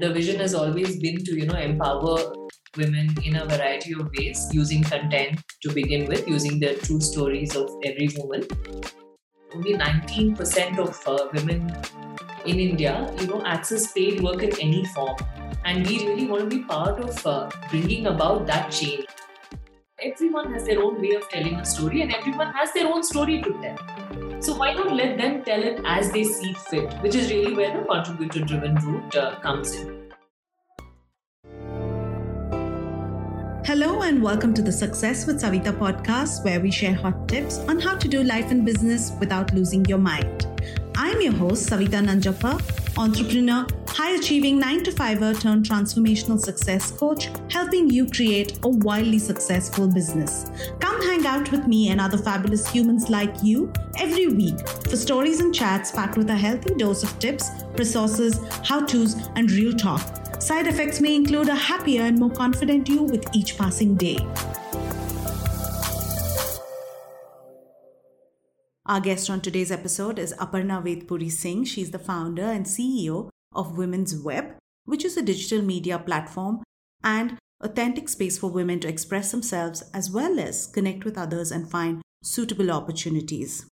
the vision has always been to you know empower women in a variety of ways using content to begin with using the true stories of every woman. Only 19% of uh, women in india you know access paid work in any form. And we really want to be part of uh, bringing about that change. Everyone has their own way of telling a story and everyone has their own story to tell. So why not let them tell it as they see fit, which is really where the contributor driven route uh, comes in. Hello and welcome to the Success with Savita podcast, where we share hot tips on how to do life and business without losing your mind. I'm your host, Savita Nanjappa, entrepreneur, high achieving 9 to 5er turned transformational success coach, helping you create a wildly successful business. Come hang out with me and other fabulous humans like you every week for stories and chats packed with a healthy dose of tips, resources, how to's, and real talk. Side effects may include a happier and more confident you with each passing day. Our guest on today's episode is Aparna Vedapuri Singh. She's the founder and CEO of Women's Web, which is a digital media platform and authentic space for women to express themselves as well as connect with others and find suitable opportunities.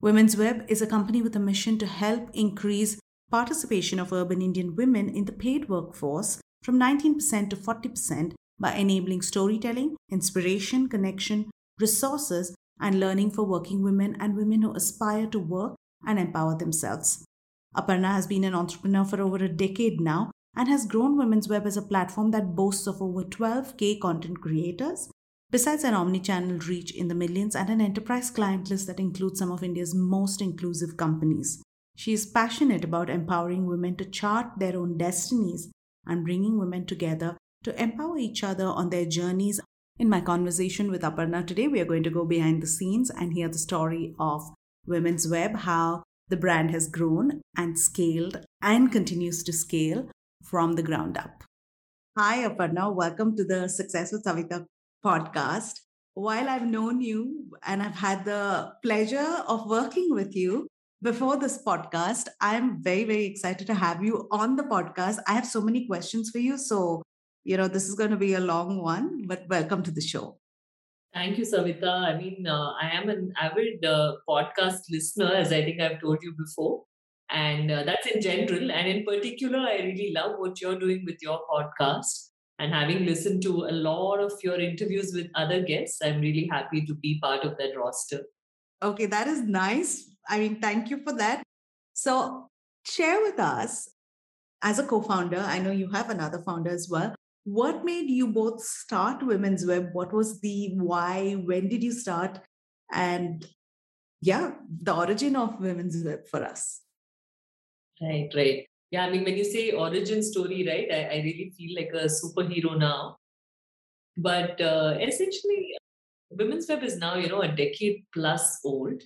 Women's Web is a company with a mission to help increase participation of urban Indian women in the paid workforce from 19% to 40% by enabling storytelling, inspiration, connection, resources, and learning for working women and women who aspire to work and empower themselves. Aparna has been an entrepreneur for over a decade now and has grown Women's Web as a platform that boasts of over 12k content creators, besides an omni-channel reach in the millions and an enterprise client list that includes some of India's most inclusive companies. She is passionate about empowering women to chart their own destinies and bringing women together to empower each other on their journeys in my conversation with Aparna today, we are going to go behind the scenes and hear the story of Women's Web, how the brand has grown and scaled and continues to scale from the ground up. Hi, Aparna. Welcome to the Success with Savita podcast. While I've known you and I've had the pleasure of working with you before this podcast, I'm very, very excited to have you on the podcast. I have so many questions for you. So you know, this is going to be a long one, but welcome to the show. Thank you, Savita. I mean, uh, I am an avid uh, podcast listener, as I think I've told you before. And uh, that's in general. And in particular, I really love what you're doing with your podcast. And having listened to a lot of your interviews with other guests, I'm really happy to be part of that roster. Okay, that is nice. I mean, thank you for that. So, share with us as a co founder, I know you have another founder as well what made you both start women's web? What was the why? When did you start? And yeah the origin of women's web for us. Right right. Yeah i mean when you say origin story right i, I really feel like a superhero now. But uh, essentially women's web is now you know a decade plus old.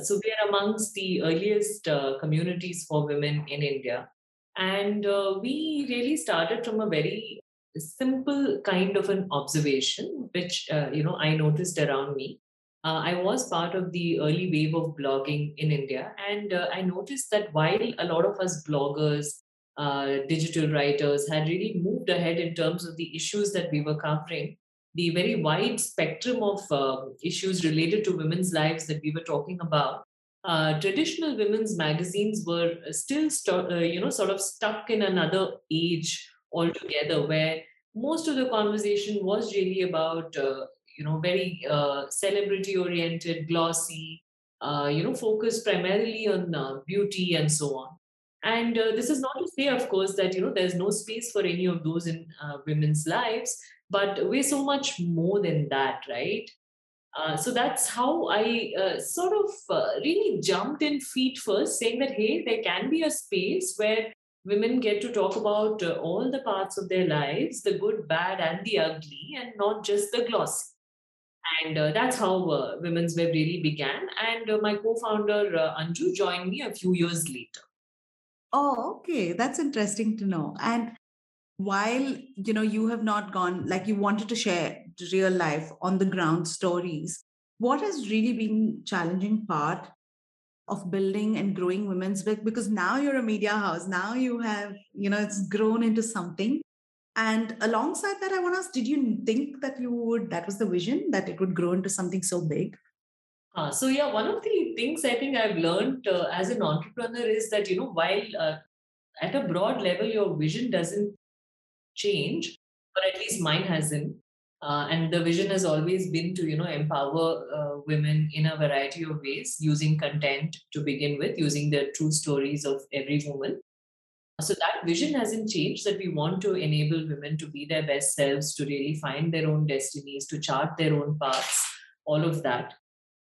So we are amongst the earliest uh, communities for women in india and uh, we really started from a very simple kind of an observation, which, uh, you know, I noticed around me. Uh, I was part of the early wave of blogging in India. And uh, I noticed that while a lot of us bloggers, uh, digital writers had really moved ahead in terms of the issues that we were covering, the very wide spectrum of uh, issues related to women's lives that we were talking about uh, traditional women's magazines were still, st- uh, you know, sort of stuck in another age altogether, where most of the conversation was really about, uh, you know, very uh, celebrity-oriented, glossy, uh, you know, focused primarily on uh, beauty and so on. And this is not to say, of course, that you know there's no space for any of those in women's lives, but we're so much more than that, right? Uh, so that's how I uh, sort of uh, really jumped in feet first, saying that, hey, there can be a space where women get to talk about uh, all the parts of their lives the good, bad, and the ugly, and not just the glossy. And uh, that's how Women's Web really began. And my co founder, Anju, joined me a few years later. Oh, okay. That's interesting to know. And while you know you have not gone like you wanted to share real life on the ground stories what has really been challenging part of building and growing women's web because now you're a media house now you have you know it's grown into something. And alongside that i want to ask did you think that you would that was the vision that it would grow into something so big? Uh, so yeah one of the things i think i've learned uh, as an entrepreneur is that you know while uh, at a broad level your vision doesn't change but at least mine hasn't. Uh, and the vision has always been to you know empower uh, women in a variety of ways using content to begin with using the true stories of every woman. So that vision hasn't changed that we want to enable women to be their best selves to really find their own destinies to chart their own paths all of that.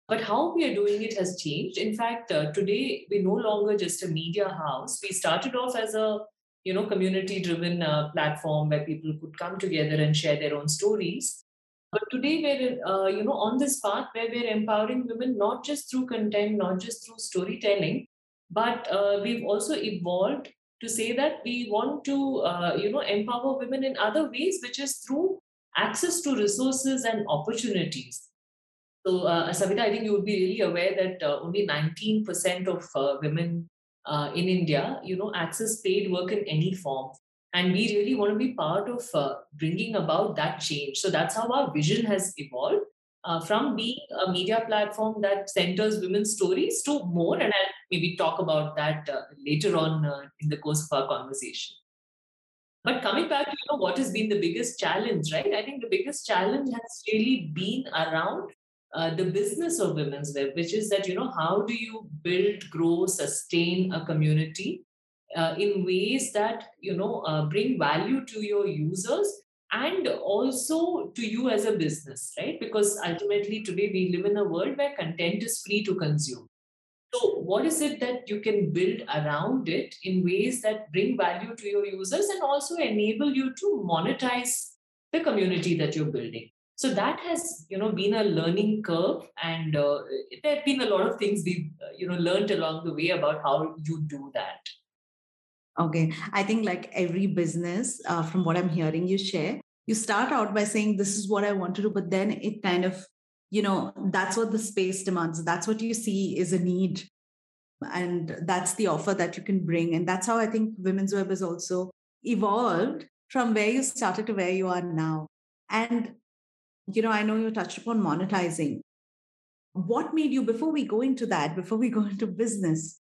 But how we are doing it has changed. In fact uh, today we're no longer just a media house. We started off as a you know community driven uh, platform where people could come together and share their own stories. But today we're uh, you know on this path where we're empowering women not just through content not just through storytelling but uh, we've also evolved to say that we want to uh, you know empower women in other ways which is through access to resources and opportunities. So uh, savita i think you would be really aware that uh, only 19% of uh, women uh, in India, you know, access paid work in any form. And we really want to be part of uh, bringing about that change. So that's how our vision has evolved uh, from being a media platform that centers women's stories to more. And I'll maybe talk about that uh, later on uh, in the course of our conversation. But coming back to you know, what has been the biggest challenge, right? I think the biggest challenge has really been around uh, the business of women's web which is that you know how do you build grow sustain a community uh, in ways that you know uh, bring value to your users and also to you as a business right? Because ultimately today we live in a world where content is free to consume. So what is it that you can build around it in ways that bring value to your users and also enable you to monetize the community that you're building so that has you know been a learning curve and uh, there have been a lot of things we've uh, you know learned along the way about how you do that. Okay. I think like every business uh, from what i'm hearing you share you start out by saying this is what i want to do but then it kind of you know that's what the space demands. That's what you see is a need. And that's the offer that you can bring. And that's how i think women's web has also evolved from where you started to where you are now. And you know, I know you touched upon monetizing. What made you, before we go into that, before we go into business,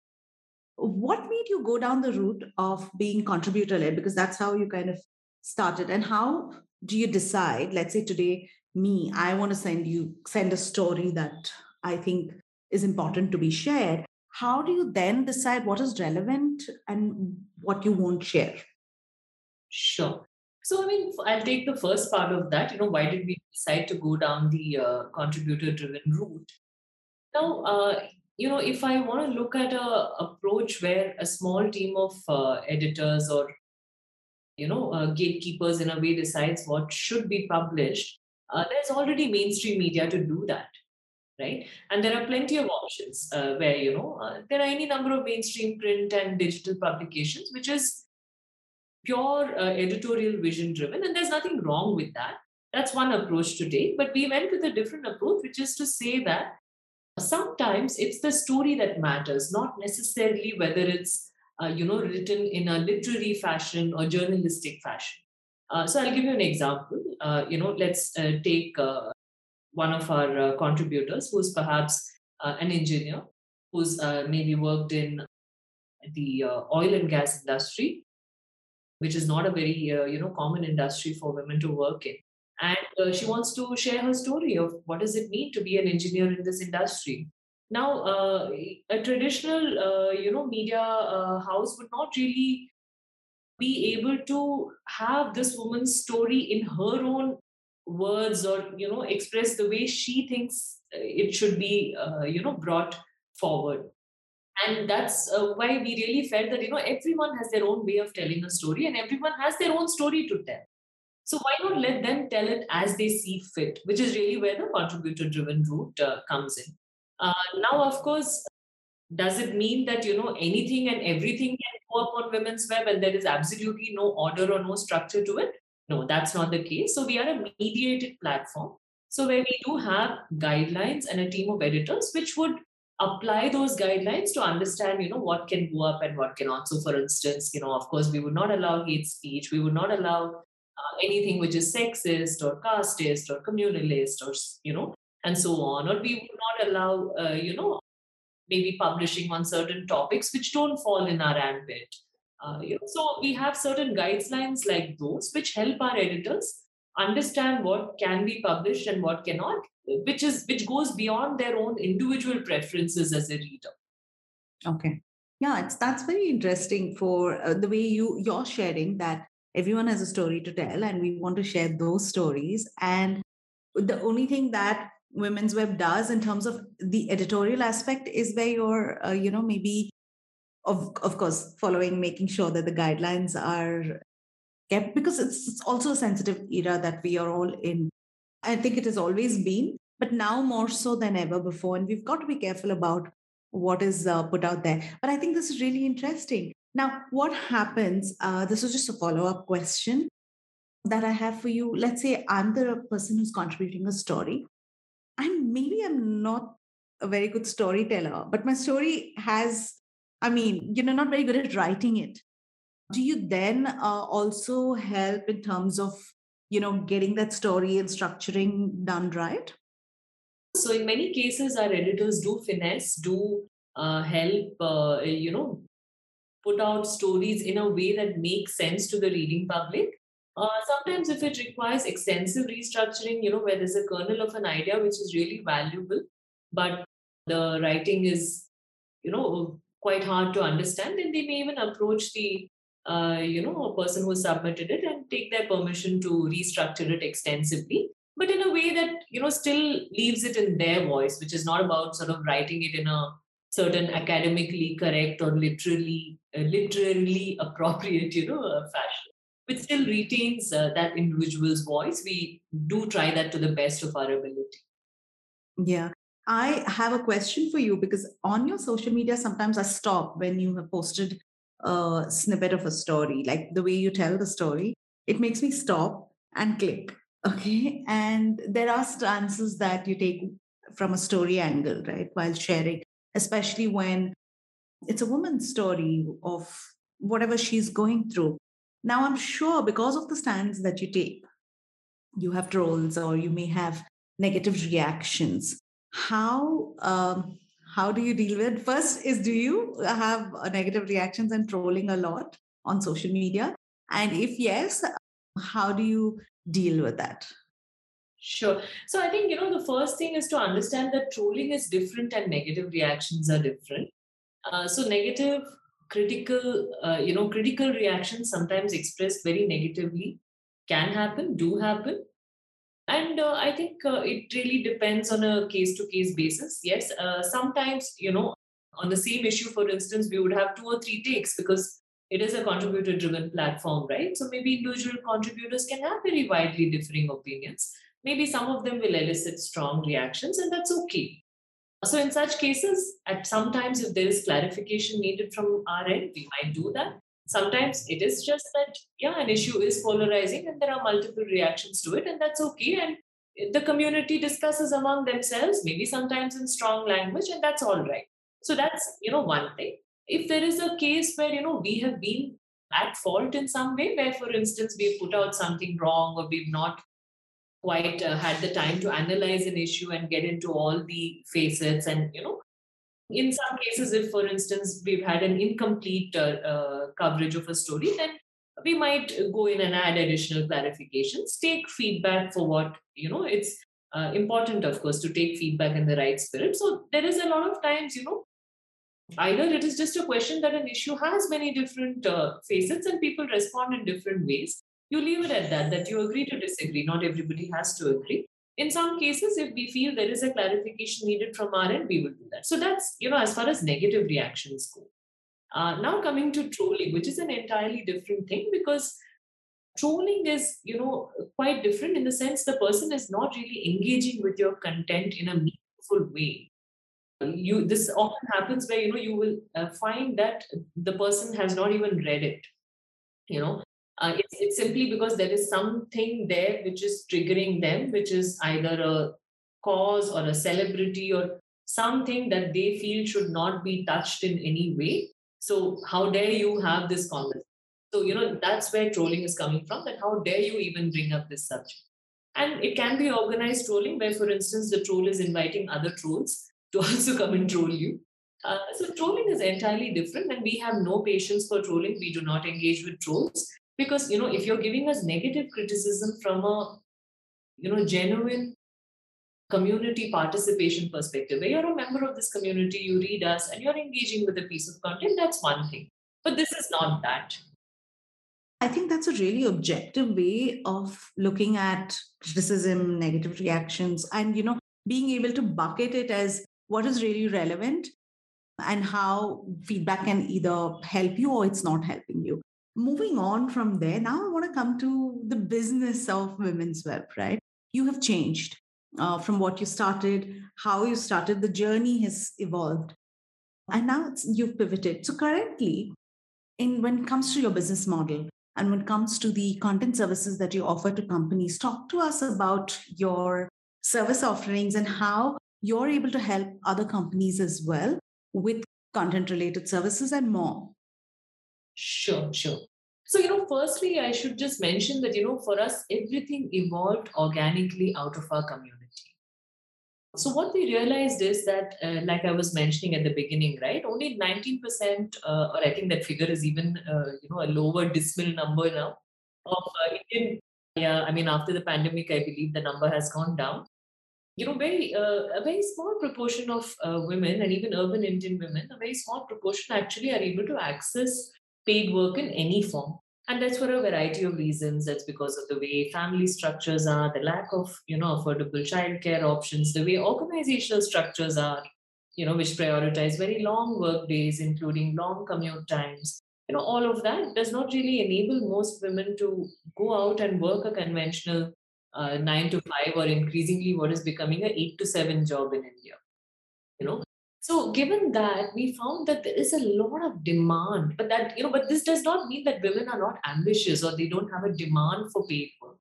what made you go down the route of being contributor led? Because that's how you kind of started. And how do you decide, let's say today, me, I want to send you, send a story that I think is important to be shared. How do you then decide what is relevant and what you won't share? Sure. So, I mean, I'll take the first part of that. You know, why did we decide to go down the uh, contributor driven route? Now, uh, you know, if I want to look at a approach where a small team of uh, editors or you know uh, gatekeepers in a way decides what should be published, uh, there's already mainstream media to do that, right? And there are plenty of options uh, where you know there are any number of mainstream print and digital publications, which is pure uh, editorial vision driven and there's nothing wrong with that. That's one approach today. but we went with a different approach which is to say that sometimes it's the story that matters not necessarily whether it's uh, you know written in a literary fashion or journalistic fashion. Uh, so i'll give you an example. Uh, you know let's uh, take uh, one of our contributors who's perhaps an engineer who's maybe worked in the oil and gas industry which is not a very uh, you know common industry for women to work in. And uh, she wants to share her story of what does it mean to be an engineer in this industry. Now uh, a traditional uh, you know media uh, house would not really be able to have this woman's story in her own words or you know express the way she thinks it should be uh, you know brought forward and that's uh, why we really felt that you know everyone has their own way of telling a story and everyone has their own story to tell. So why not let them tell it as they see fit which is really where the contributor driven route uh, comes in. Uh, now of course does it mean that you know anything and everything can go up on women's web and there is absolutely no order or no structure to it? No that's not the case. So we are a mediated platform. So where we do have guidelines and a team of editors which would apply those guidelines to understand you know what can go up and what cannot. So for instance you know of course we would not allow hate speech. We would not allow uh, anything which is sexist or casteist or communalist or you know and so on. Or we would not allow uh, you know maybe publishing on certain topics which don't fall in our ambit. Uh, you know, so we have certain guidelines like those which help our editors understand what can be published and what cannot which is which goes beyond their own individual preferences as a reader. Okay. Yeah it's that's very interesting for uh, the way you you're sharing that everyone has a story to tell and we want to share those stories. And the only thing that women's web does in terms of the editorial aspect is where you're uh, you know maybe of of course following making sure that the guidelines are kept because it's, it's also a sensitive era that we are all in I think it has always been, but now more so than ever before. And we've got to be careful about what is uh, put out there. But I think this is really interesting. Now, what happens? Uh, this is just a follow up question that I have for you. Let's say I'm the person who's contributing a story, and maybe I'm not a very good storyteller, but my story has, I mean, you know, not very good at writing it. Do you then uh, also help in terms of you know getting that story and structuring done right? So in many cases our editors do finesse do uh, help uh, you know put out stories in a way that makes sense to the reading public. Uh, sometimes if it requires extensive restructuring you know where there's a kernel of an idea which is really valuable but the writing is you know quite hard to understand then they may even approach the uh, you know, a person who submitted it and take their permission to restructure it extensively, but in a way that, you know, still leaves it in their voice, which is not about sort of writing it in a certain academically correct or literally, uh, literally appropriate, you know, uh, fashion, which still retains uh, that individual's voice. We do try that to the best of our ability. Yeah. I have a question for you because on your social media, sometimes I stop when you have posted a snippet of a story, like the way you tell the story, it makes me stop and click. Okay. And there are stances that you take from a story angle, right, while sharing, especially when it's a woman's story of whatever she's going through. Now, I'm sure because of the stance that you take, you have trolls or you may have negative reactions. How um, how do you deal with first is do you have negative reactions and trolling a lot on social media and if yes how do you deal with that Sure. So I think, you know, the first thing is to understand that trolling is different and negative reactions are different. Uh, so negative, critical, uh, you know, critical reactions sometimes expressed very negatively can happen, do happen. And uh, I think uh, it really depends on a case to case basis. Yes, uh, sometimes, you know, on the same issue, for instance, we would have two or three takes because it is a contributor driven platform, right? So maybe individual contributors can have very widely differing opinions. Maybe some of them will elicit strong reactions, and that's okay. So, in such cases, at sometimes if there is clarification needed from our end, we might do that sometimes it is just that yeah an issue is polarizing and there are multiple reactions to it and that's okay. And the community discusses among themselves maybe sometimes in strong language and that's all right. So that's you know one thing. If there is a case where you know we have been at fault in some way where for instance we've put out something wrong or we've not quite uh, had the time to analyze an issue and get into all the facets and you know in some cases, if for instance we've had an incomplete uh, uh, coverage of a story, then we might go in and add additional clarifications, take feedback for what, you know, it's uh, important, of course, to take feedback in the right spirit. So there is a lot of times, you know, either it is just a question that an issue has many different uh, facets and people respond in different ways. You leave it at that, that you agree to disagree. Not everybody has to agree in some cases if we feel there is a clarification needed from our end we will do that so that's you know as far as negative reactions go uh, now coming to trolling which is an entirely different thing because trolling is you know quite different in the sense the person is not really engaging with your content in a meaningful way you this often happens where you know you will uh, find that the person has not even read it you know uh, it's, it's simply because there is something there which is triggering them, which is either a cause or a celebrity or something that they feel should not be touched in any way. So, how dare you have this conversation? So, you know, that's where trolling is coming from. That how dare you even bring up this subject? And it can be organized trolling, where, for instance, the troll is inviting other trolls to also come and troll you. Uh, so trolling is entirely different, and we have no patience for trolling. We do not engage with trolls because you know if you're giving us negative criticism from a you know genuine community participation perspective, where you're a member of this community, you read us, and you're engaging with a piece of content, that's one thing. But this is not that. I think that's a really objective way of looking at criticism, negative reactions, and you know, being able to bucket it as what is really relevant and how feedback can either help you or it's not helping you. Moving on from there, now I want to come to the business of Women's Web, right? You have changed uh, from what you started, how you started, the journey has evolved. And now you've pivoted. So currently, in when it comes to your business model and when it comes to the content services that you offer to companies, talk to us about your service offerings and how you're able to help other companies as well with content related services and more. Sure, sure. So, you know, firstly, I should just mention that, you know, for us, everything evolved organically out of our community. So, what we realized is that, uh, like I was mentioning at the beginning, right, only 19%, uh, or I think that figure is even, uh, you know, a lower dismal number now of uh, Indian. Yeah, I mean, after the pandemic, I believe the number has gone down you know, very uh, a very small proportion of uh, women and even urban Indian women, a very small proportion actually are able to access paid work in any form. And that's for a variety of reasons. That's because of the way family structures are, the lack of, you know, affordable childcare options, the way organizational structures are, you know, which prioritize very long work days, including long commute times. You know, all of that does not really enable most women to go out and work a conventional uh, nine to five or increasingly what is becoming a eight to seven job in India. You know, so given that we found that there is a lot of demand, but that you know, but this does not mean that women are not ambitious or they don't have a demand for paid work,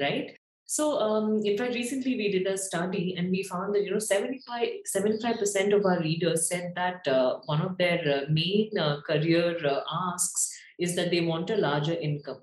right? So, um, in fact, recently we did a study and we found that you know 75 percent of our readers said that uh, one of their uh, main uh, career uh, asks is that they want a larger income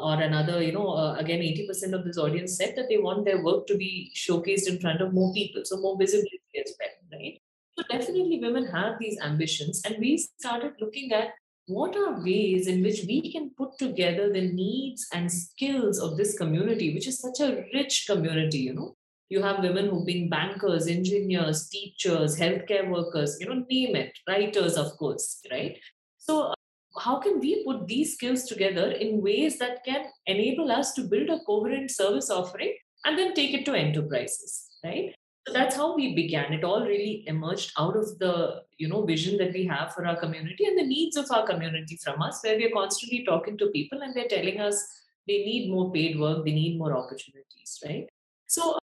or another, you know, uh, again, 80% of this audience said that they want their work to be showcased in front of more people. So more visibility as well, right? So definitely women have these ambitions. And we started looking at what are ways in which we can put together the needs and skills of this community, which is such a rich community, you know. You have women who being bankers, engineers, teachers, healthcare workers, you know, name it, writers, of course, right? So uh, how can we put these skills together in ways that can enable us to build a coherent service offering and then take it to enterprises right so that's how we began. It all really emerged out of the you know vision that we have for our community and the needs of our community from us where we're constantly talking to people and they're telling us they need more paid work they need more opportunities right? So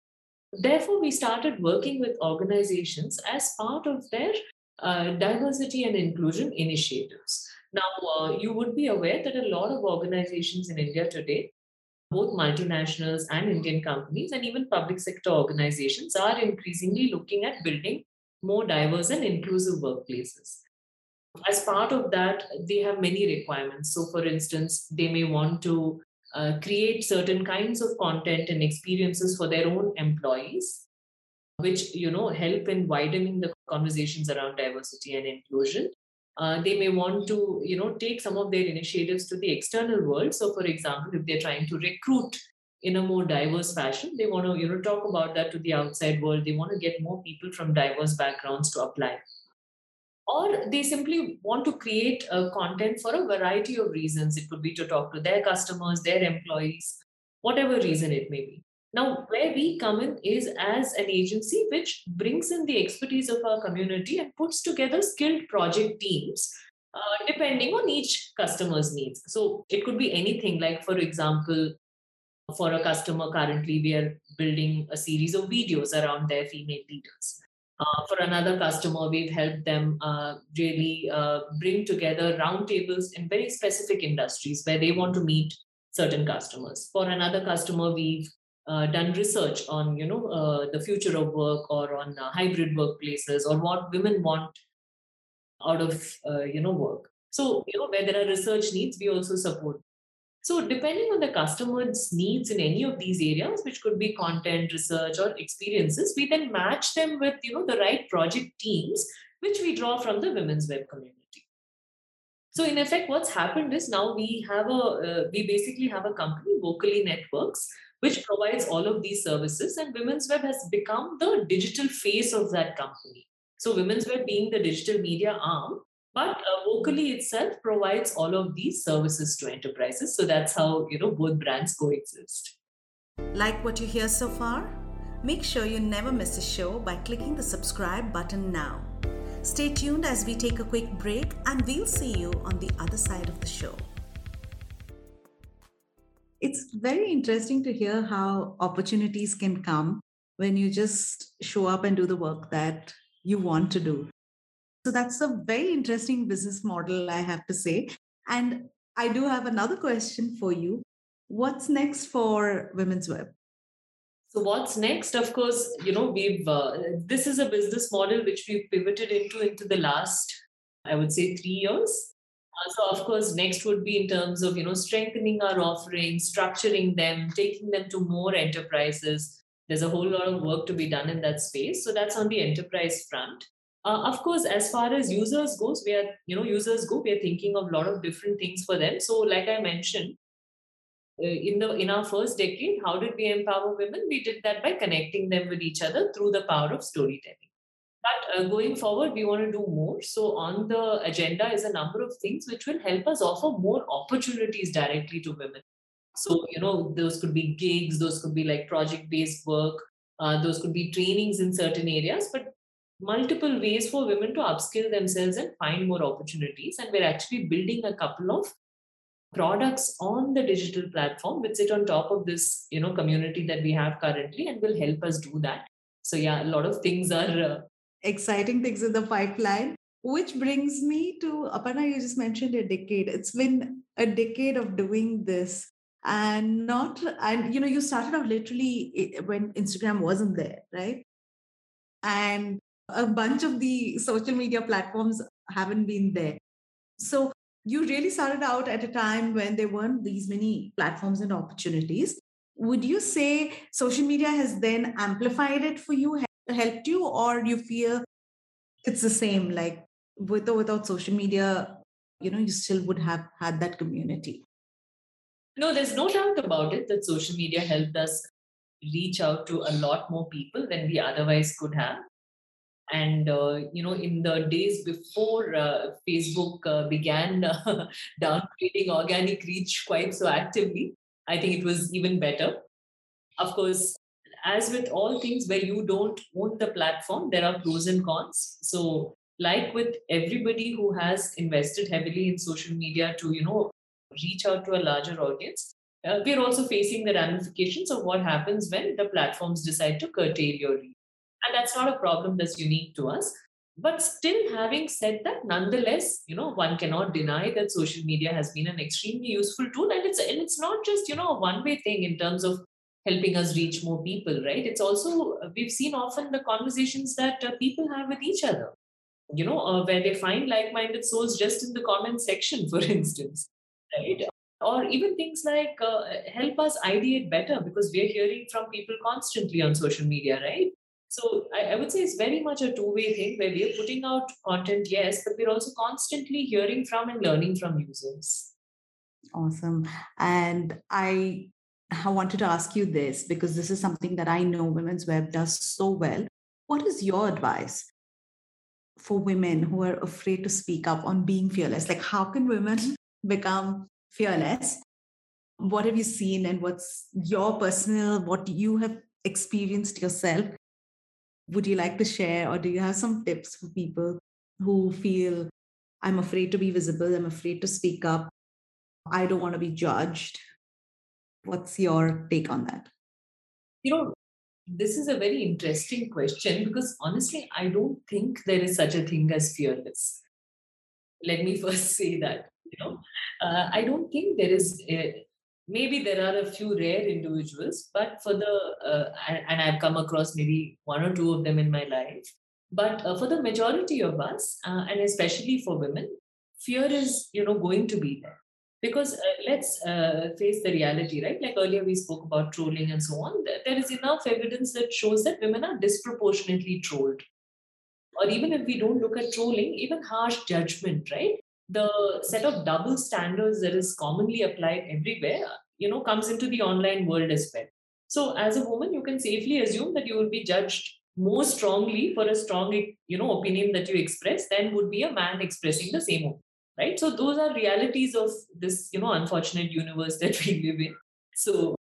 therefore we started working with organizations as part of their uh, diversity and inclusion initiatives. Now, uh, you would be aware that a lot of organizations in India today, both multinationals and Indian companies, and even public sector organizations, are increasingly looking at building more diverse and inclusive workplaces. As part of that, they have many requirements. So, for instance, they may want to uh, create certain kinds of content and experiences for their own employees which you know help in widening the conversations around diversity and inclusion uh, they may want to you know take some of their initiatives to the external world. So for example if they're trying to recruit in a more diverse fashion they want to you know talk about that to the outside world. They want to get more people from diverse backgrounds to apply. Or they simply want to create content for a variety of reasons. It could be to talk to their customers their employees whatever reason it may be now, where we come in is as an agency which brings in the expertise of our community and puts together skilled project teams uh, depending on each customer's needs. So it could be anything, like, for example, for a customer currently, we are building a series of videos around their female leaders. Uh, for another customer, we've helped them uh, really uh, bring together roundtables in very specific industries where they want to meet certain customers. For another customer, we've uh, done research on you know uh, the future of work or on uh, hybrid workplaces or what women want out of uh, you know work. So you know where there are research needs we also support. So depending on the customer's needs in any of these areas which could be content research or experiences we then match them with you know the right project teams which we draw from the women's web community. So in effect what's happened is now we have a uh, we basically have a company vocally networks which provides all of these services. And Women's Web has become the digital face of that company. So, Women's Web being the digital media arm, but uh, vocally itself provides all of these services to enterprises. So that's how you know both brands coexist. Like what you hear so far? Make sure you never miss a show by clicking the subscribe button now. Stay tuned as we take a quick break, and we'll see you on the other side of the show it's very interesting to hear how opportunities can come when you just show up and do the work that you want to do. So that's a very interesting business model, I have to say. And I do have another question for you. What's next for Women's Web? So what's next? Of course, you know we've uh, this is a business model which we've pivoted into into the last, I would say, three years. Uh, so of course, next would be in terms of you know strengthening our offerings, structuring them, taking them to more enterprises. There's a whole lot of work to be done in that space. So that's on the enterprise front. Uh, of course, as far as users goes, we are you know users go. We are thinking of a lot of different things for them. So like I mentioned, uh, in the in our first decade, how did we empower women? We did that by connecting them with each other through the power of storytelling. But uh, going forward, we want to do more. So, on the agenda is a number of things which will help us offer more opportunities directly to women. So, you know, those could be gigs, those could be like project based work, uh, those could be trainings in certain areas, but multiple ways for women to upskill themselves and find more opportunities. And we're actually building a couple of products on the digital platform which sit on top of this you know community that we have currently and will help us do that so yeah a lot of things are uh, exciting things in the pipeline. Which brings me to Aparna, you just mentioned a decade. It's been a decade of doing this and not, and you know, you started out literally eh, when Instagram wasn't there, right? And a bunch of the social media platforms haven't been there. So you really started out at a time when there weren't these many platforms and opportunities. Would you say social media has then amplified it for you, helped you or you feel it's the same like with or without social media you know you still would have had that community? No there's no doubt about it that social media helped us reach out to a lot more people than we otherwise could have. And uh, you know in the days before uh, facebook uh, began uh, downgrading organic reach quite so actively i think it was even better. Of course as with all things where you don't own the platform, there are pros and cons. So, like with everybody who has invested heavily in social media to, you know, reach out to a larger audience, uh, we're also facing the ramifications of what happens when the platforms decide to curtail your reach. And that's not a problem that's unique to us. But still, having said that, nonetheless, you know, one cannot deny that social media has been an extremely useful tool, and it's and it's not just you know a one-way thing in terms of helping us reach more people, right? It's also, we've seen often the conversations that uh, people have with each other, you know, uh, where they find like minded souls just in the comment section, for instance, right? Or even things like uh, help us ideate better because we're hearing from people constantly on social media, right? So I, I would say it's very much a two way thing where we're putting out content, yes, but we're also constantly hearing from and learning from users. Awesome. And I I wanted to ask you this because this is something that I know Women's Web does so well. What is your advice for women who are afraid to speak up on being fearless? Like, how can women become fearless? What have you seen, and what's your personal, what you have experienced yourself? Would you like to share, or do you have some tips for people who feel I'm afraid to be visible, I'm afraid to speak up, I don't want to be judged? What's your take on that? You know, this is a very interesting question because honestly, I don't think there is such a thing as fearless. Let me first say that. You know, uh, I don't think there is. A, maybe there are a few rare individuals, but for the, uh, and, I've come across maybe one or two of them in my life, but uh, for the majority of us, uh, and especially for women, fear is, you know, going to be there. Because uh, let's uh, face the reality, right? Like earlier we spoke about trolling and so on. There is enough evidence that shows that women are disproportionately trolled. Or even if we don't look at trolling, even harsh judgment, right? the set of double standards that is commonly applied everywhere you know comes into the online world as well so as a woman you can safely assume that you will be judged more strongly for a strong you know opinion that you express than would be a man expressing the same opinion right so those are realities of this you know unfortunate universe that we live in so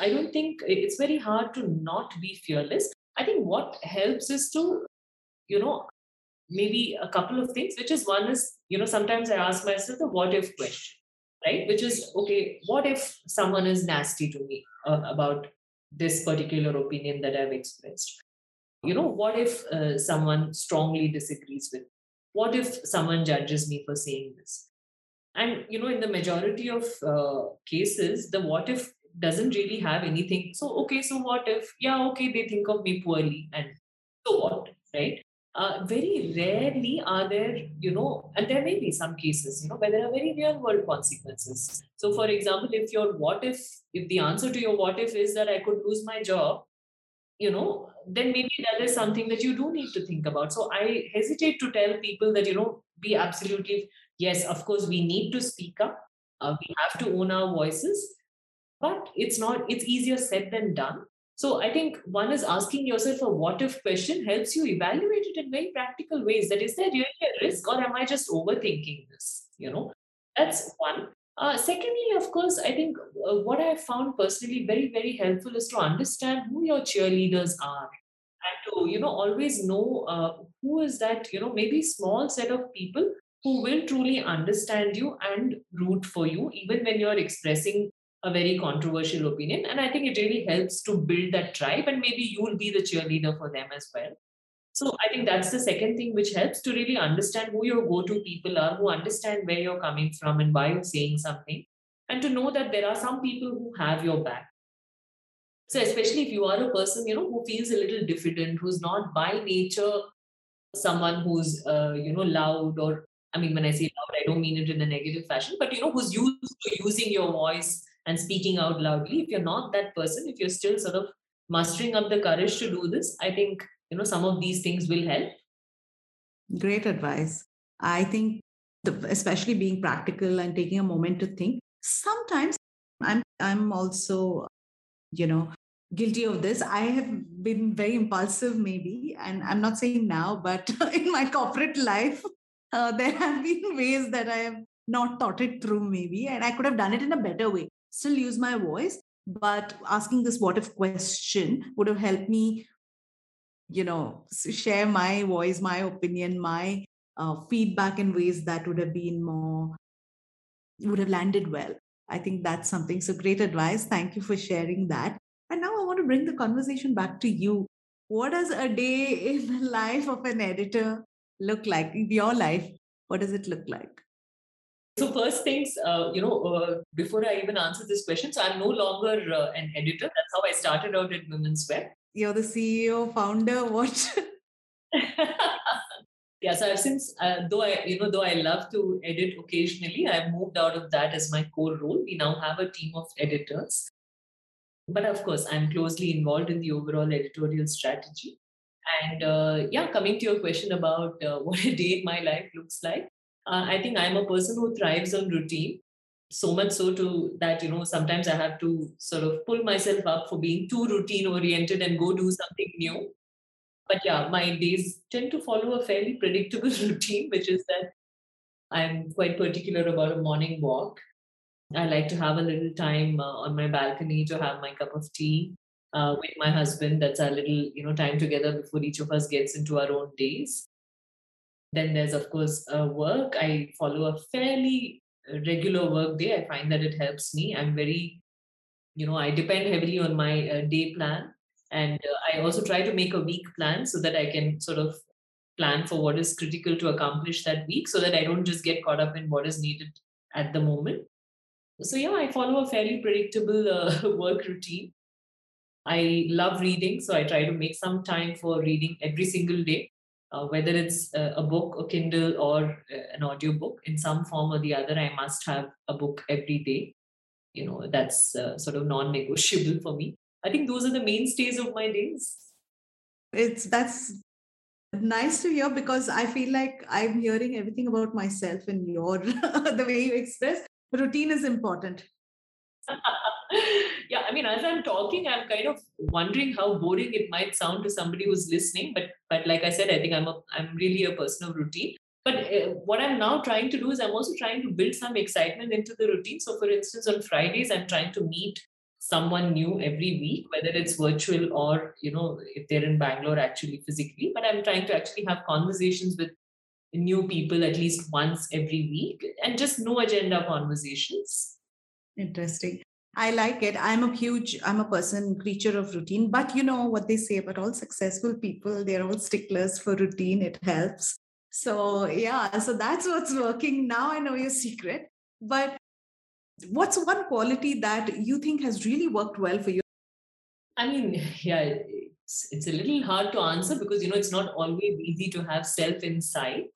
i don't think it's very hard to not be fearless i think what helps is to you know maybe a couple of things, which is one is, you know, sometimes I ask myself the what if question, right? Which is, okay, what if someone is nasty to me uh, about this particular opinion that I've expressed? You know, what if uh, someone strongly disagrees with? What if someone judges me for saying this? And, you know, in the majority of uh, cases, the what if doesn't really have anything. So, okay, so what if, yeah, okay, they think of me poorly, and so what, right? uh, very rarely are there, you know, and there may be some cases, you know, where there are very real world consequences. So, for example, if your what if, if the answer to your what if is that I could lose my job, you know, then maybe that is something that you do need to think about. So, I hesitate to tell people that, you know, be absolutely, yes, of course, we need to speak up. Uh, we have to own our voices, but it's not, it's easier said than done. So I think one is asking yourself a what if question helps you evaluate it in very practical ways. That is there really a risk or am I just overthinking this? You know, that's one. Uh, secondly, of course, I think uh, what I found personally very, very helpful is to understand who your cheerleaders are and to, you know, always know uh, who is that, you know, maybe small set of people who will truly understand you and root for you, even when you're expressing a very controversial opinion. And I think it really helps to build that tribe, and maybe you will be the cheerleader for them as well. So I think that's the second thing which helps to really understand who your go to people are, who understand where you're coming from and why you're saying something, and to know that there are some people who have your back. So, especially if you are a person, you know, who feels a little diffident, who's not by nature someone who's, uh, you know, loud or, I mean, when I say loud, I don't mean it in a negative fashion, but, you know, who's used to using your voice and speaking out loudly. If you're not that person, if you're still sort of mustering up the courage to do this, I think you know some of these things will help. Great advice. I think, the, especially being practical and taking a moment to think. Sometimes I'm I'm also, you know, guilty of this. I have been very impulsive, maybe, and I'm not saying now, but in my corporate life, uh, there have been ways that I have not thought it through, maybe, and I could have done it in a better way still use my voice but asking this what if question would have helped me you know share my voice my opinion my uh, feedback in ways that would have been more would have landed well. I think that's something. So great advice. Thank you for sharing that. And now i want to bring the conversation back to you. What does a day in the life of an editor look like in your life? What does it look like? So first things, uh, you know, uh, before I even answer this question, so I'm no longer uh, an editor. That's how I started out at Women's Web. You're the CEO, founder. What? yeah. So I've since, uh, though I, you know, though I love to edit occasionally, I've moved out of that as my core role. We now have a team of editors, but of course, I'm closely involved in the overall editorial strategy. And uh, yeah, coming to your question about uh, what a day in my life looks like uh, I think I'm a person who thrives on routine. So much so to that, you know, sometimes I have to sort of pull myself up for being too routine oriented and go do something new. But yeah, my days tend to follow a fairly predictable routine, which is that I'm quite particular about a morning walk. I like to have a little time uh, on my balcony to have my cup of tea uh, with my husband. That's our little, you know, time together before each of us gets into our own days. Then there's, of course, uh, work. I follow a fairly regular work day. I find that it helps me. I'm very, you know, I depend heavily on my uh, day plan. And uh, I also try to make a week plan so that I can sort of plan for what is critical to accomplish that week so that I don't just get caught up in what is needed at the moment. So, yeah, I follow a fairly predictable uh, work routine. I love reading, so I try to make some time for reading every single day, uh, whether it's a, a book, a Kindle, or uh, an audiobook in some form or the other. I must have a book every day. You know, that's uh, sort of non negotiable for me. I think those are the mainstays of my days. It's that's nice to hear because I feel like I'm hearing everything about myself in your the way you express. Routine is important. yeah, I mean, as I'm talking, I'm kind of wondering how boring it might sound to somebody who's listening. But but like I said, I think I'm a I'm really a person of routine. But uh, what I'm now trying to do is I'm also trying to build some excitement into the routine. So, for instance, on Fridays, I'm trying to meet someone new every week, whether it's virtual or, you know, if they're in Bangalore actually physically. But I'm trying to actually have conversations with new people at least once every week and just no agenda conversations. Interesting. I like it. I'm a huge, I'm a person, creature of routine. But you know what they say about all successful people, they're all sticklers for routine. It helps. So, yeah, so that's what's working. Now I know your secret. But what's one quality that you think has really worked well for you? I mean, yeah, it's, it's a little hard to answer because, you know, it's not always easy to have self insight.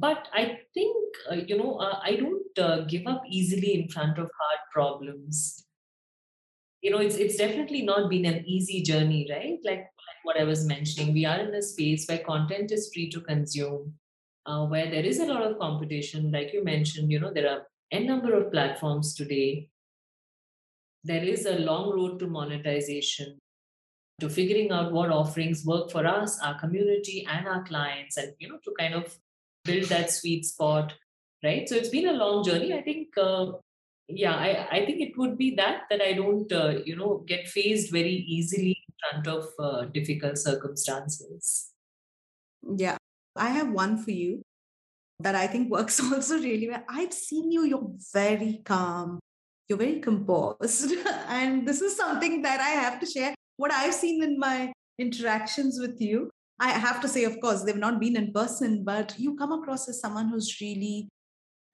But I think, uh, you know, uh, I don't uh, give up easily in front of hard problems. You know, it's, it's definitely not been an easy journey, right? Like, like what I was mentioning, we are in a space where content is free to consume, uh, where there is a lot of competition. Like you mentioned, you know, there are n number of platforms today. There is a long road to monetization, to figuring out what offerings work for us, our community, and our clients, and you know, to kind of build that sweet spot, right? So it's been a long journey. I think, uh, yeah, I, I think it would be that that I don't, uh, you know, get fazed very easily in front of uh, difficult circumstances. Yeah, I have one for you that I think works also really well. I've seen you, you're very calm, you're very composed. and this is something that I have to share. What I've seen in my interactions with you, I have to say, of course, they've not been in person, but you come across as someone who's really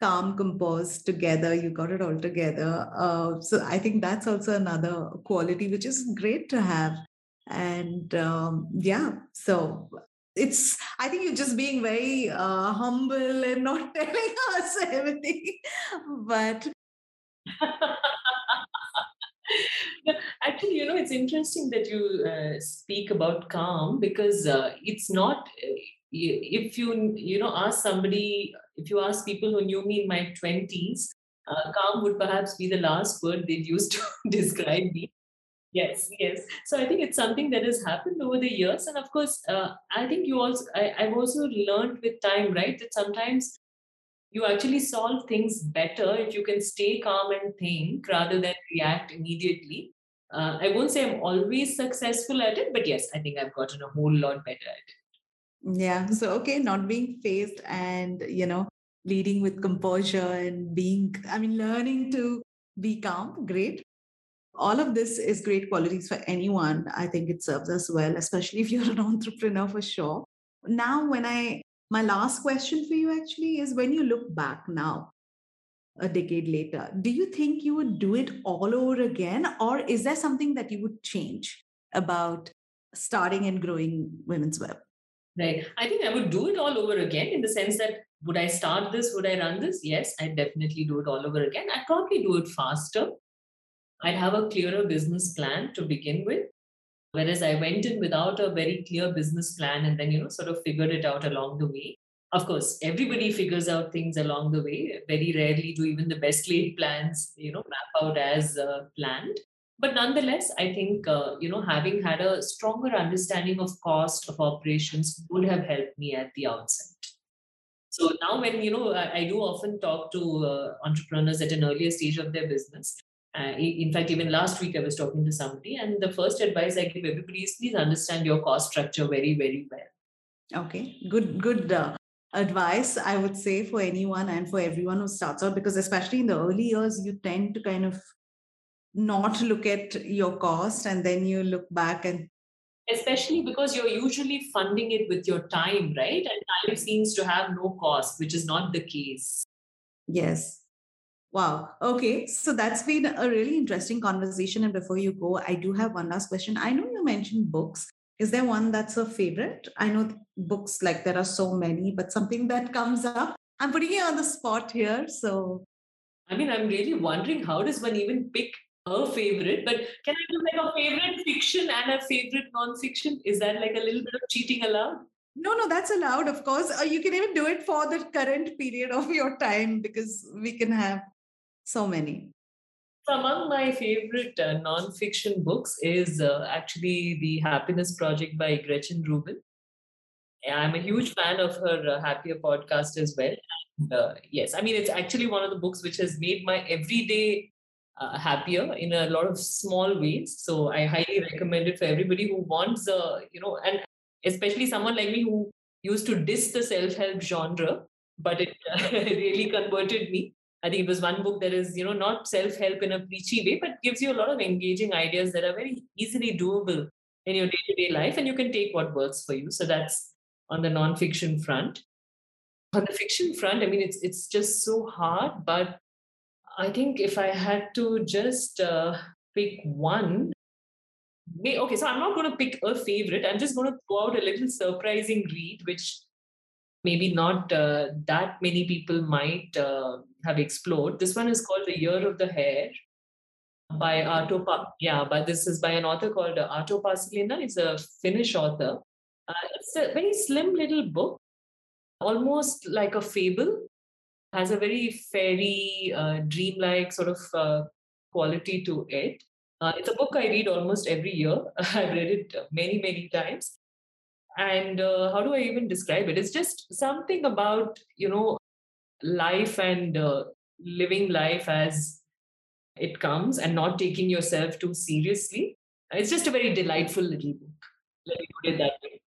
calm, composed together. You got it all together. Uh, so I think that's also another quality which is great to have. And um, yeah, so it's i think you're just being very uh, humble and not telling us everything but actually you know it's interesting that you uh, speak about calm because uh, it's not if you you know ask somebody if you ask people who knew me in my 20s uh, calm would perhaps be the last word they'd use to describe me Yes, yes. So I think it's something that has happened over the years, and of course, uh, I think you also I, I've also learned with time, right, that sometimes you actually solve things better if you can stay calm and think rather than react immediately. Uh, I won't say I'm always successful at it, but yes, I think I've gotten a whole lot better at it. Yeah. So okay, not being fazed and you know leading with composure and being, I mean, learning to be calm. Great all of this is great qualities for anyone. I think it serves us well, especially if you're an entrepreneur for sure. Now, when I, my last question for you actually is when you look back now, a decade later, do you think you would do it all over again? Or is there something that you would change about starting and growing Women's Web? Right. I think I would do it all over again in the sense that would I start this? Would I run this? Yes, I'd definitely do it all over again. I'd probably do it faster. I'd have a clearer business plan to begin with. Whereas I went in without a very clear business plan and then, you know, sort of figured it out along the way. Of course, everybody figures out things along the way. Very rarely do even the best laid plans, you know, map out as uh, planned. But nonetheless, I think, uh, you know, having had a stronger understanding of cost of operations would have helped me at the outset. So now, when you know, I, I do often talk to uh, entrepreneurs at an earlier stage of their business, uh, in fact, even last week I was talking to somebody, and the first advice I give everybody is please understand your cost structure very, very well. Okay, good, good uh, advice I would say for anyone and for everyone who starts out, because especially in the early years, you tend to kind of not look at your cost and then you look back and especially because you're usually funding it with your time right and time seems to have no cost which is not the case yes Wow. Okay. So that's been a really interesting conversation. And before you go, I do have one last question. I know you mentioned books. Is there one that's a favorite? I know books like there are so many, but something that comes up. I'm putting you on the spot here. So I mean, I'm really wondering how does one even pick a favorite? But can I do like a favorite fiction and a favorite non-fiction? Is that like a little bit of cheating allowed? No, no, that's allowed, of course. Uh, you can even do it for the current period of your time because we can have so many. So among my favorite uh, non-fiction books is uh, actually The Happiness Project by Gretchen Rubin. I'm a huge fan of her uh, Happier podcast as well. And, uh, yes, I mean, it's actually one of the books which has made my everyday uh, happier in a lot of small ways. So I highly recommend it for everybody who wants, uh, you know, and especially someone like me who used to diss the self-help genre, but it really converted me. I think it was one book that is, you know, not self-help in a preachy way, but gives you a lot of engaging ideas that are very easily doable in your day-to-day life, and you can take what works for you. So that's on the non-fiction front. On the fiction front, I mean, it's it's just so hard, but I think if I had to just uh, pick one, okay, so I'm not going to pick a favorite. I'm just going to go out a little surprising read, which maybe not uh, that many people might uh, have explored. This one is called The Year of the Hare by Arto pa- yeah, but this is by an author called Arto Paasilinna. It's a Finnish author. Uh, it's a very slim little book, almost like a fable. Has a very fairy, uh, dreamlike sort of uh, quality to it. Uh, it's a book I read almost every year. I've read it many, many times. And uh, how do I even describe it? It's just something about, you know, life and uh, living life as it comes and not taking yourself too seriously. It's just a very delightful little book. Let me put it that way.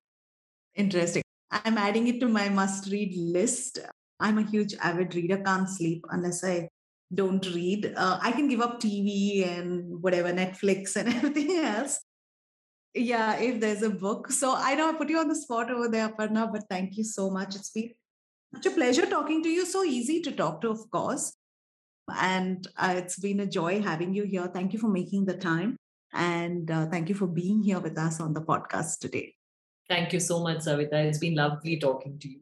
Interesting. I'm adding it to my must read list. I'm a huge avid reader, can't sleep unless I don't read. Uh, I can give up TV and whatever, Netflix and everything else. Yeah, if there's a book. So I know I put you on the spot over there, Aparna, but thank you so much. It's been such a pleasure talking to you. So easy to talk to, of course. And uh, it's been a joy having you here. Thank you for making the time. And uh, thank you for being here with us on the podcast today. Thank you so much, Savita. It's been lovely talking to you.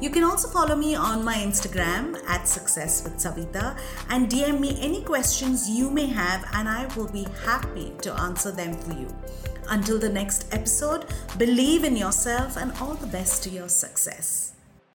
You can also follow me on my Instagram at Success with Savita and DM me any questions you may have, and I will be happy to answer them for you. Until the next episode, believe in yourself and all the best to your success.